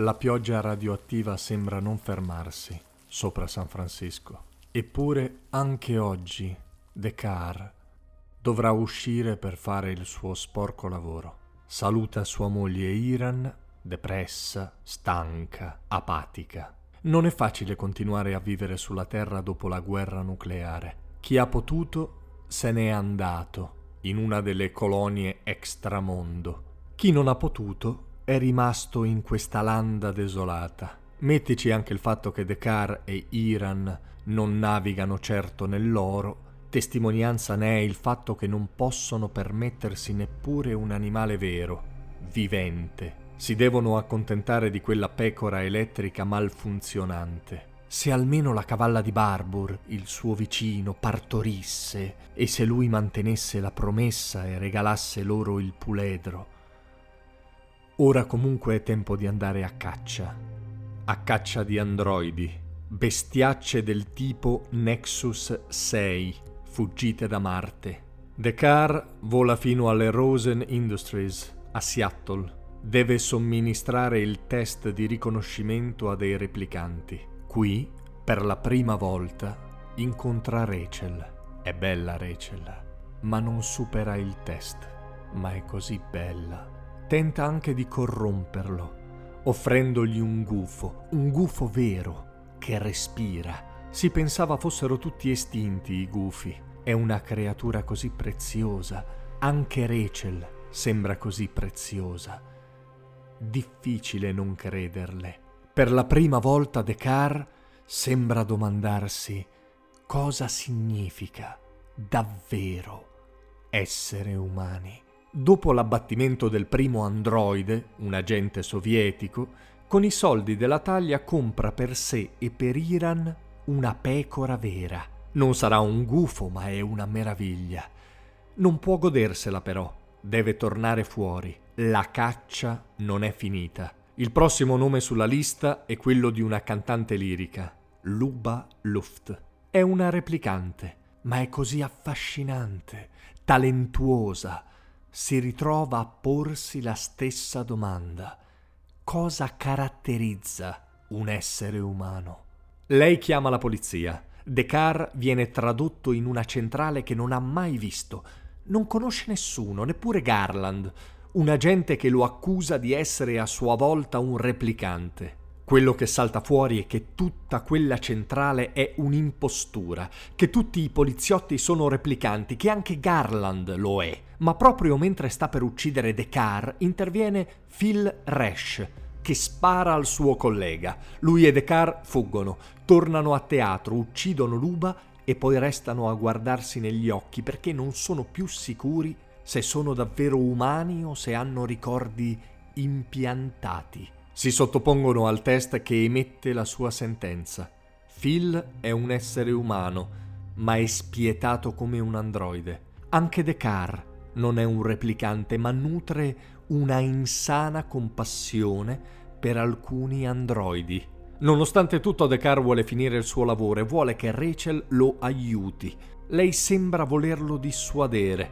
La pioggia radioattiva sembra non fermarsi sopra San Francisco. Eppure anche oggi Descartes dovrà uscire per fare il suo sporco lavoro. Saluta sua moglie Iran, depressa, stanca, apatica. Non è facile continuare a vivere sulla Terra dopo la guerra nucleare. Chi ha potuto se n'è andato in una delle colonie extramondo. Chi non ha potuto è rimasto in questa landa desolata. Mettici anche il fatto che Descartes e Iran non navigano certo nell'oro, testimonianza ne è il fatto che non possono permettersi neppure un animale vero, vivente. Si devono accontentare di quella pecora elettrica malfunzionante. Se almeno la cavalla di Barbour, il suo vicino, partorisse e se lui mantenesse la promessa e regalasse loro il puledro, Ora comunque è tempo di andare a caccia. A caccia di androidi, bestiacce del tipo Nexus 6, fuggite da Marte. Descartes vola fino alle Rosen Industries, a Seattle. Deve somministrare il test di riconoscimento a dei replicanti. Qui, per la prima volta, incontra Rachel. È bella Rachel, ma non supera il test. Ma è così bella tenta anche di corromperlo, offrendogli un gufo, un gufo vero, che respira. Si pensava fossero tutti estinti i gufi. È una creatura così preziosa. Anche Rachel sembra così preziosa. Difficile non crederle. Per la prima volta Descartes sembra domandarsi cosa significa davvero essere umani. Dopo l'abbattimento del primo androide, un agente sovietico, con i soldi della taglia compra per sé e per Iran una pecora vera. Non sarà un gufo, ma è una meraviglia. Non può godersela però, deve tornare fuori. La caccia non è finita. Il prossimo nome sulla lista è quello di una cantante lirica, Luba Luft. È una replicante, ma è così affascinante, talentuosa, si ritrova a porsi la stessa domanda. Cosa caratterizza un essere umano? Lei chiama la polizia. Descartes viene tradotto in una centrale che non ha mai visto. Non conosce nessuno, neppure Garland, un agente che lo accusa di essere a sua volta un replicante. Quello che salta fuori è che tutta quella centrale è un'impostura, che tutti i poliziotti sono replicanti, che anche Garland lo è. Ma proprio mentre sta per uccidere Descartes interviene Phil Resch, che spara al suo collega. Lui e Descartes fuggono, tornano a teatro, uccidono Luba e poi restano a guardarsi negli occhi perché non sono più sicuri se sono davvero umani o se hanno ricordi impiantati si sottopongono al test che emette la sua sentenza. Phil è un essere umano, ma è spietato come un androide. Anche Descartes non è un replicante, ma nutre una insana compassione per alcuni androidi. Nonostante tutto, Descartes vuole finire il suo lavoro e vuole che Rachel lo aiuti. Lei sembra volerlo dissuadere.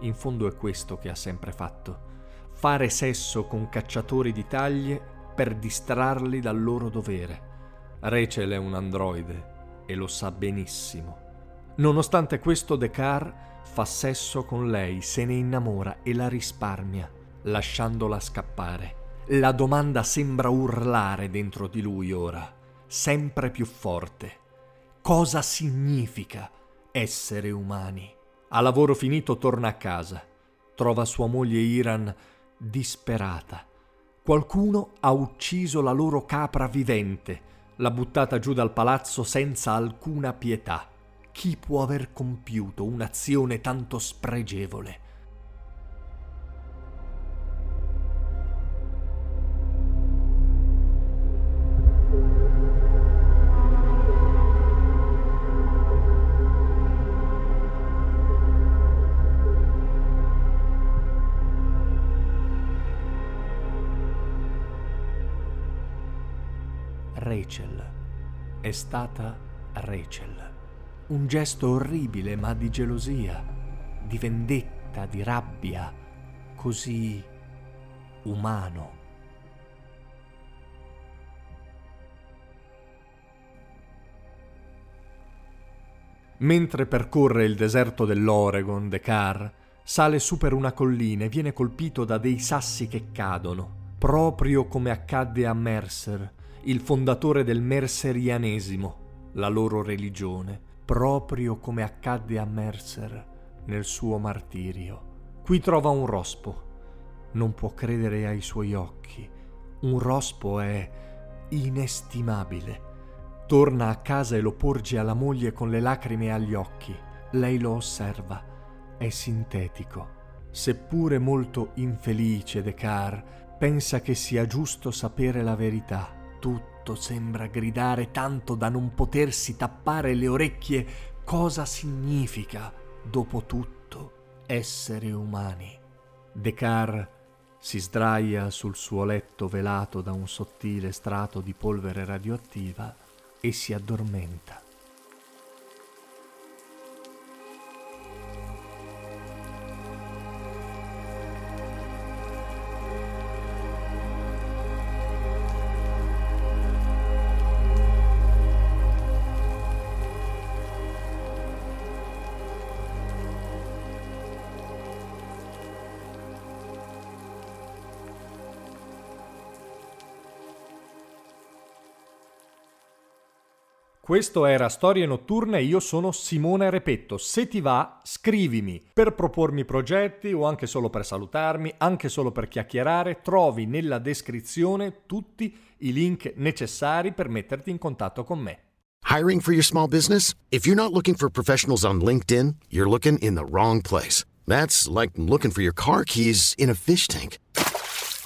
In fondo è questo che ha sempre fatto. Fare sesso con cacciatori di taglie per distrarli dal loro dovere. Rachel è un androide e lo sa benissimo. Nonostante questo, Descartes fa sesso con lei, se ne innamora e la risparmia, lasciandola scappare. La domanda sembra urlare dentro di lui ora, sempre più forte. Cosa significa essere umani? A lavoro finito torna a casa. Trova sua moglie Iran disperata Qualcuno ha ucciso la loro capra vivente, l'ha buttata giù dal palazzo senza alcuna pietà. Chi può aver compiuto un'azione tanto spregevole? È stata Rachel. Un gesto orribile ma di gelosia, di vendetta, di rabbia, così umano. Mentre percorre il deserto dell'Oregon, Dekar sale su per una collina e viene colpito da dei sassi che cadono, proprio come accadde a Mercer il fondatore del Mercerianesimo, la loro religione, proprio come accadde a Mercer nel suo martirio. Qui trova un rospo. Non può credere ai suoi occhi. Un rospo è inestimabile. Torna a casa e lo porge alla moglie con le lacrime agli occhi. Lei lo osserva. È sintetico. Seppure molto infelice Descartes, pensa che sia giusto sapere la verità tutto sembra gridare tanto da non potersi tappare le orecchie cosa significa, dopo tutto, essere umani. Descartes si sdraia sul suo letto velato da un sottile strato di polvere radioattiva e si addormenta. Questo era Storie Notturne e io sono Simone Repetto. Se ti va, scrivimi per propormi progetti o anche solo per salutarmi, anche solo per chiacchierare. Trovi nella descrizione tutti i link necessari per metterti in contatto con me. Hiring for your small business? If you're not looking for professionals on LinkedIn, you're looking in the wrong place. That's like looking for your car keys in a fish tank.